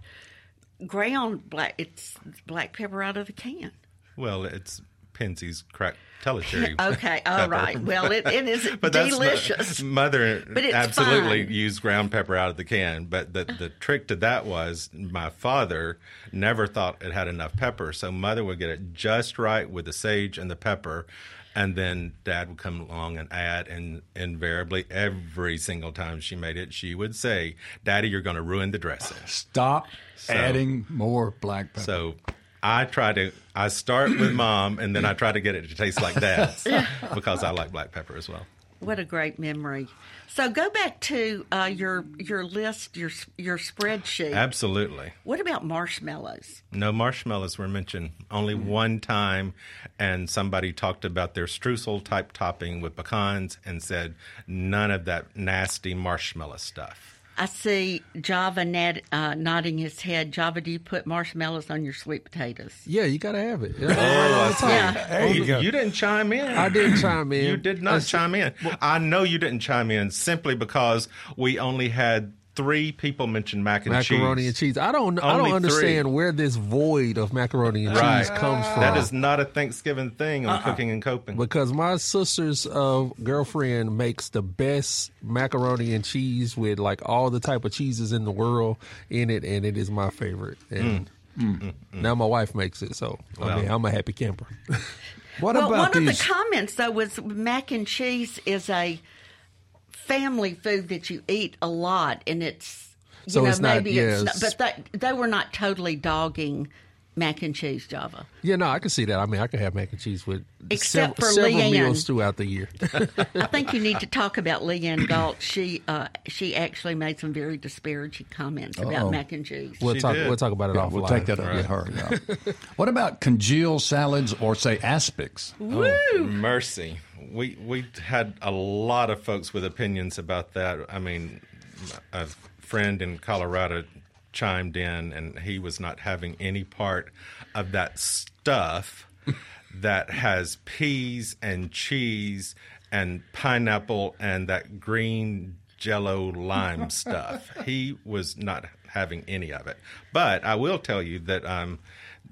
ground black; it's black pepper out of the can. Well, it's Penzey's cracked Tellicherry. [LAUGHS] Okay, [LAUGHS] all right. Well, it, it is [LAUGHS] But that's delicious. mother But it's absolutely fine. used ground pepper out of the can. But the the [SIGHS] trick to that was my father never thought it had enough pepper, so mother would get it just right with the sage and the pepper. And then dad would come along and add, and invariably every single time she made it, she would say, "Daddy, you're going to ruin the dressing." Stop adding more black pepper. So I try to I start with [CLEARS THROAT] mom and then I try to get it to taste like dad's [LAUGHS] because I like black pepper as well. what a great memory. So go back to uh, your your list, your your spreadsheet. Absolutely. What about marshmallows? No marshmallows were mentioned. Only Mm-hmm. one time, and somebody talked about their streusel type topping with pecans and said none of that nasty marshmallow stuff. I see Java nod, uh, nodding his head. Java, do you put marshmallows on your sweet potatoes? Yeah, you gotta have it. Yeah. Yeah. There you go. You didn't chime in. I didn't chime in. You did not That's- chime in. I know you didn't chime in simply because we only had three people mentioned mac and macaroni cheese. and cheese. I don't. I don't understand three. where this void of macaroni and Right. cheese comes from. That is not a Thanksgiving thing on uh-uh. cooking and coping. because my sister's uh, girlfriend makes the best macaroni and cheese with like all the type of cheeses in the world in it, and it is my favorite. And mm. Mm. Mm, now my wife makes it, so I mean, I'm a happy camper. [LAUGHS] What well, about one these? of the comments though was mac and cheese is a family food that you eat a lot, and it's you So know it's not- maybe it's yeah, not, but they, they were not totally dogging mac and cheese Java. yeah, no, I can see that. I mean, I could have mac and cheese with Except sev- for several Leanne. meals throughout the year. [LAUGHS] I think you need to talk about Leanne Galt. She uh, she actually made some very disparaging comments Uh-oh. about mac and cheese. we'll She talk. did. We'll talk about it Yeah, offline. we'll take that up with her. yeah. [LAUGHS] what about congealed salads or say aspics? Oh, mercy. We we had a lot of folks with opinions about that. I mean, a friend in Colorado chimed in, and he was not having any part of that stuff [LAUGHS] that has peas and cheese and pineapple and that green jello lime [LAUGHS] stuff. He was not having any of it. But I will tell you that um,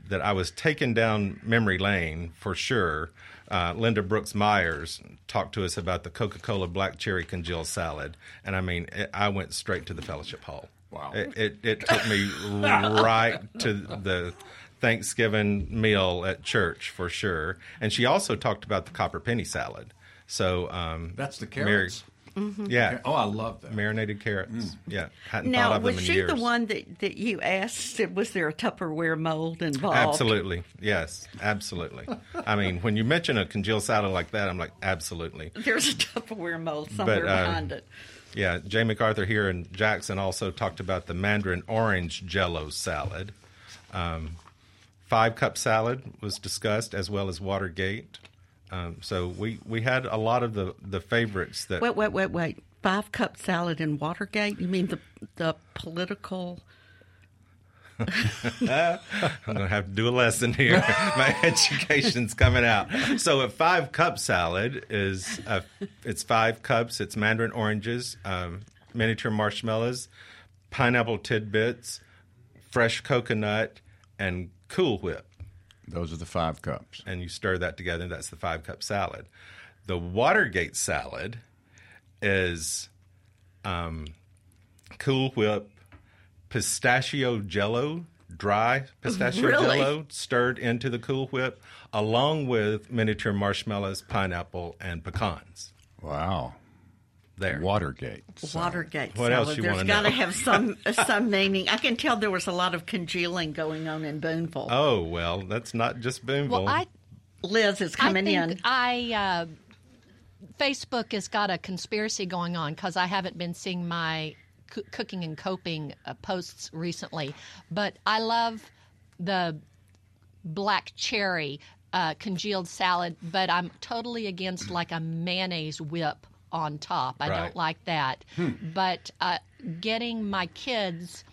that I was taken down memory lane for sure. Uh, Linda Brooks Myers talked to us about the Coca Cola Black Cherry Congealed Salad, and I mean, it, I went straight to the fellowship hall. Wow. It, it, it took me [LAUGHS] right to the Thanksgiving meal at church for sure. And she also talked about the copper penny salad. So um, That's the Mary- carrots. yeah. Oh, I love that. Marinated carrots. Yeah. Hadn't thought now, of them was in she years. the one that, that you asked? Was there a Tupperware mold involved? Absolutely. Yes, absolutely. I mean, when you mention a congealed salad like that, I'm like, absolutely. There's a Tupperware mold somewhere But, uh, behind it. Yeah, Jay MacArthur here in Jackson also talked about the mandarin orange jello salad. Um, five cup salad was discussed as well as Watergate. Um, so we, we had a lot of the, the favorites that Wait, wait, wait, wait. Five cup salad in Watergate? You mean the the political? [LAUGHS] I'm going to have to do a lesson here. [LAUGHS] My education's coming out. So a five cup salad is uh it's five cups. It's mandarin oranges, um, miniature marshmallows, pineapple tidbits, fresh coconut, and Cool Whip. Those are the five cups. And you stir that together. That's the five cup salad. The Watergate salad is um, Cool Whip, pistachio jello, dry pistachio Really? jello, stirred into the Cool Whip, along with miniature marshmallows, pineapple, and pecans. Wow. There. Watergate. Watergate What salad. else you There's wanna got to have [LAUGHS] some some meaning. I can tell there was a lot of congealing going on in Booneville. Oh well, that's not just Booneville. Well, I Liz is coming I think in. I uh, Facebook has got a conspiracy going on because I haven't been seeing my coo- cooking and coping uh, posts recently, but I love the black cherry uh, congealed salad, but I'm totally against like a mayonnaise whip on top. I Right. don't like that. But uh, getting my kids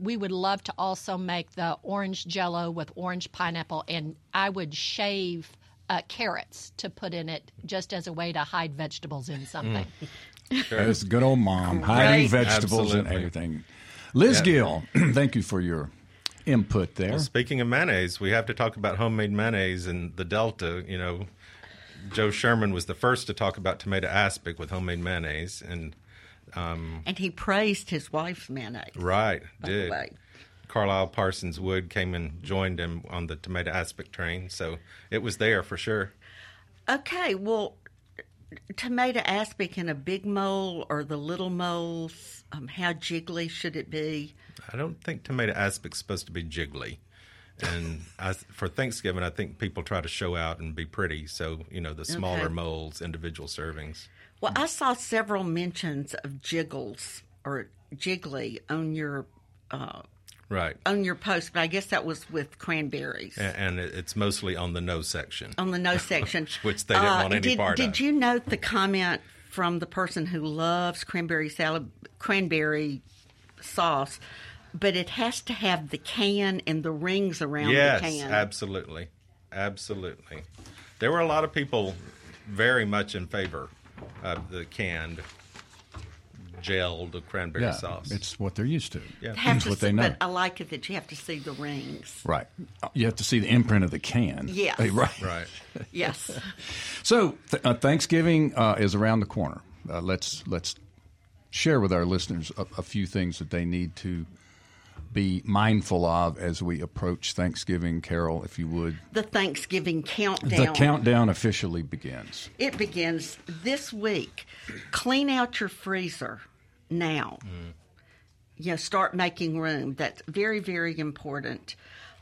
we would love to also make the orange jello with orange pineapple, and I would shave uh, carrots to put in it just as a way to hide vegetables in something. [LAUGHS] That's good old mom. Hiding Great. vegetables and everything. Liz Gill, [CLEARS THROAT] thank you for your input there. Well, speaking of mayonnaise, we have to talk about homemade mayonnaise in the Delta. You know, Joe Sherman was the first to talk about tomato aspic with homemade mayonnaise, and and he praised his wife's mayonnaise. right did. Carlisle Parsons Wood came and joined him on the tomato aspic train, so it was there for sure. Okay, well, tomato aspic in a big mole or the little moles, um, how jiggly should it be? I don't think tomato aspic's supposed to be jiggly. And I, for Thanksgiving, I think people try to show out and be pretty. So you know, the smaller Okay. molds, individual servings. Well, I saw several mentions of jiggles or jiggly on your uh, Right. on your post, but I guess that was with cranberries. A- And it's mostly on the no section. on the no section. [LAUGHS] Which they didn't want any did, part Did of. you note the comment from the person who loves cranberry salad, cranberry sauce, but it has to have the can and the rings around yes, the can? Yes, absolutely, absolutely. There were a lot of people very much in favor of the canned gelled cranberry Yeah, sauce. it's what they're used to. Yeah. Have It's to what see, they know. But I like it that you have to see the rings. Right. You have to see the imprint of the can. Yes. Hey, Right. right. [LAUGHS] Yes. So th- uh, Thanksgiving uh, is around the corner. Uh, let's let's share with our listeners a, a few things that they need to be mindful of as we approach Thanksgiving. Carol, if you would, the Thanksgiving countdown. the countdown officially begins. It begins this week. Clean out your freezer now. You know, start making room. That's very, very important.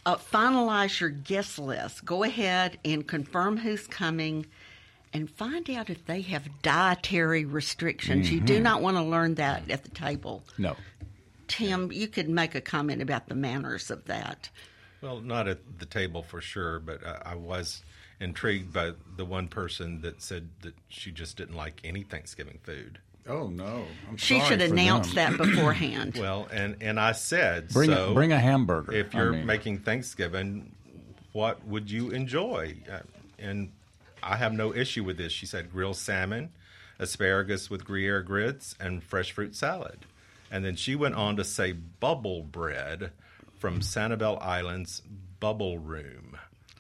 Uh, finalize your guest list. Go ahead and confirm who's coming and find out if they have dietary restrictions. You do not want to learn that at the table. No. Tim, you could make a comment about the manners of that. Well, not at the table for sure, but I, I was intrigued by the one person that said that she just didn't like any Thanksgiving food. Oh no! I'm She sorry should for announce them. that [CLEARS THROAT] beforehand. Well, and and I said, Bring a- so bring a hamburger. If you're mean- making Thanksgiving, what would you enjoy? Uh, and I have no issue with this. She said grilled salmon, asparagus with Gruyere grits, and fresh fruit salad. And then she went on to say bubble bread from Sanibel Island's Bubble Room.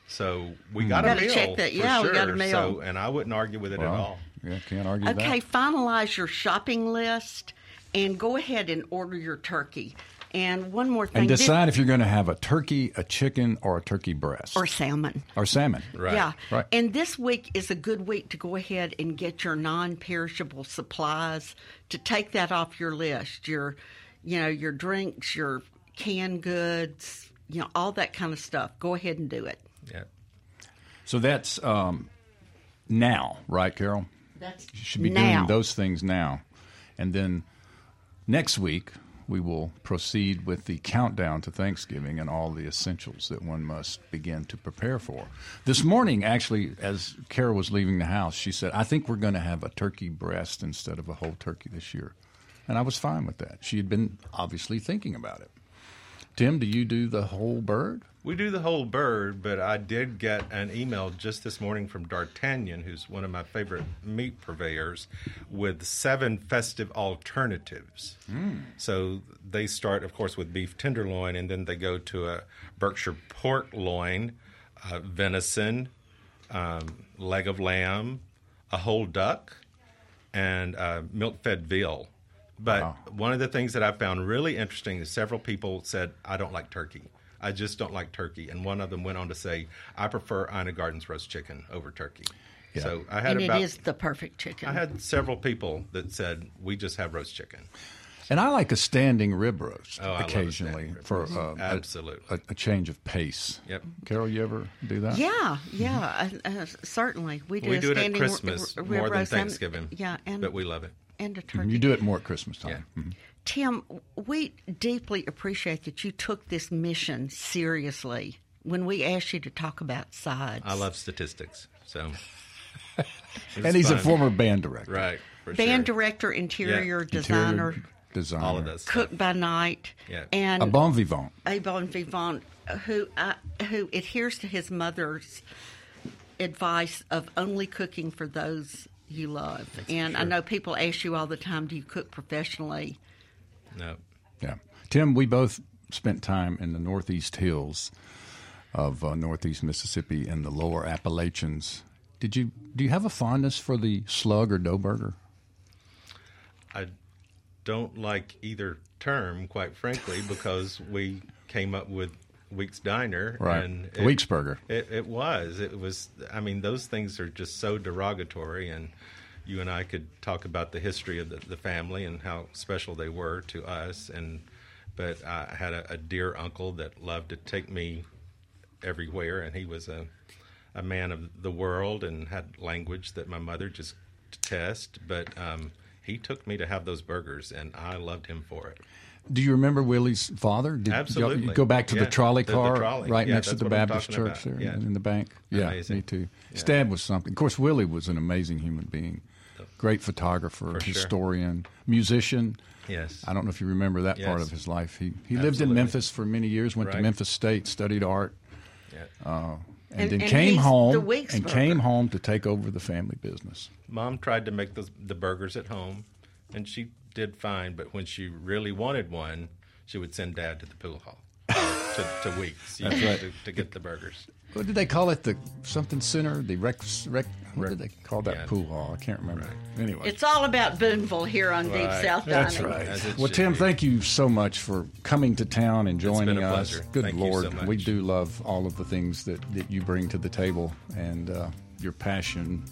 So we got a Gotta meal. check that. for Yeah, we got a sure. meal. So, and I wouldn't argue with it at all. Yeah, can't argue Okay, that. finalize your shopping list and go ahead and order your turkey. And one more thing. And this- decide if you're going to have a turkey, a chicken, or a turkey breast or salmon. or salmon. Right. Yeah. Right. And this week is a good week to go ahead and get your non-perishable supplies to take that off your list. Your you know, your drinks, your canned goods, you know, all that kind of stuff. Go ahead and do it. Yeah. So that's um, now, right, Carol? That's You should be now. doing those things now. And then next week, we will proceed with the countdown to Thanksgiving and all the essentials that one must begin to prepare for. This morning, actually, as Carol was leaving the house, she said, I think we're going to have a turkey breast instead of a whole turkey this year. And I was fine with that. She had been obviously thinking about it. Tim, do you do the whole bird? We do the whole bird, but I did get an email just this morning from D'Artagnan, who's one of my favorite meat purveyors, with seven festive alternatives. So they start, of course, with beef tenderloin, and then they go to a Berkshire pork loin, uh, venison, um, leg of lamb, a whole duck, and uh, milk-fed veal. But Wow. one of the things that I found really interesting is several people said, I don't like turkey. I just don't like turkey. And one of them went on to say, I prefer Ina Garten's roast chicken over turkey. Yeah. So I had and about, it is the perfect chicken. I had several people that said, we just have roast chicken. And I like a standing rib roast Oh, I a occasionally rib for roast. uh, a- Absolutely. a, a change of pace. Yep. Carol, you ever do that? yeah, yeah, uh, uh, certainly. We do, we a do it at standing r- Christmas r- more than roast and- Thanksgiving. yeah, and but we love it. and a turkey. You do it more at Christmas time. Yeah. Mhm. Tim, we deeply appreciate that you took this mission seriously when we asked you to talk about sides. I love statistics. So, [LAUGHS] And he's a former band director. right for band sure. director, interior Yeah. designer, Interior designer. All of those. cook by night, Yeah. and A bon vivant. a bon vivant who uh, who adheres to his mother's advice of only cooking for those you love. and I know people ask you all the time, "Do you cook professionally?" No. Yeah. Tim, we both spent time in the Northeast Hills of uh, Northeast Mississippi and the lower Appalachians. Did you do you have a fondness for the slug or dough burger? I don't like either term, quite frankly, because we came up with Weeks Diner, Right. and The Weeks Burger. It, it was. It was. I mean, those things are just so derogatory, and you and I could talk about the history of the, the family and how special they were to us. And but I had a, a dear uncle that loved to take me everywhere, and he was a a man of the world and had language that my mother just detest. But um, he took me to have those burgers, and I loved him for it. Do you remember Willie's father? Did Absolutely. You go back to Yeah, the trolley the- the car trolley. right Yeah, next to the Baptist church about. there Yeah. in the bank. Yeah, Amazing. me too. His was something. Of course, Willie was an amazing human being, great photographer, For sure. historian, musician. Yes. I don't know if you remember that part of his life. He he lived in Memphis for many years. Went to Memphis State, studied art, Yeah. uh, and, And- then and came he's the home and burger. came home to take over the family business. Mom tried to make the the burgers at home, and she did fine. But when she really wanted one, she would send Dad to the pool hall to, to Weeks you know, right. to, to get the burgers. What did they call it? The something center? The rec? rec what did they call that Yeah. pool hall? I can't remember. Anyway, It's all about Booneville here on Deep Right. South That's Dining. right. Well, Tim, be. thank you so much for coming to town and joining been a us. pleasure. Good Thank you Lord, so much. we do love all of the things that, that you bring to the table and uh, your passion,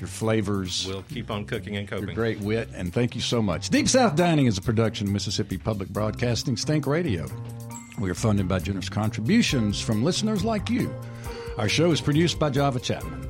your flavors. We'll keep on cooking and your great wit, and thank you so much. Deep South Dining is a production of Mississippi Public Broadcasting Think Radio. We are funded by generous contributions from listeners like you. Our show is produced by Java Chapman.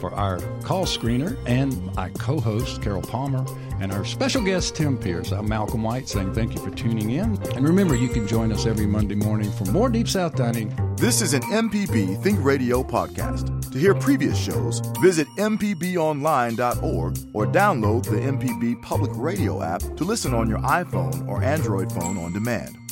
For our call screener and my co host, Carol Palmer, and our special guest, Tim Pierce, I'm Malcolm White saying thank you for tuning in. And remember, you can join us every Monday morning for more Deep South Dining. This is an MPB Think Radio podcast. To hear previous shows, visit MPBOnline.org or download the MPB Public Radio app to listen on your iPhone or Android phone on demand.